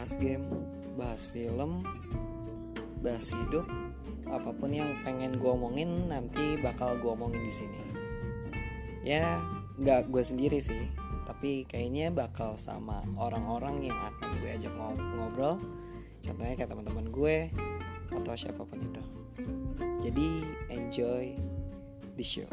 bahas game, bahas film, bahas hidup, apa pun yang pengen gue omongin nanti bakal gue omongin di sini. Ya, nggak gue sendiri sih, tapi kayaknya bakal sama orang-orang yang akan gue ajak ngobrol. Contohnya kayak teman-teman gue atau siapa pun itu. Jadi enjoy the show.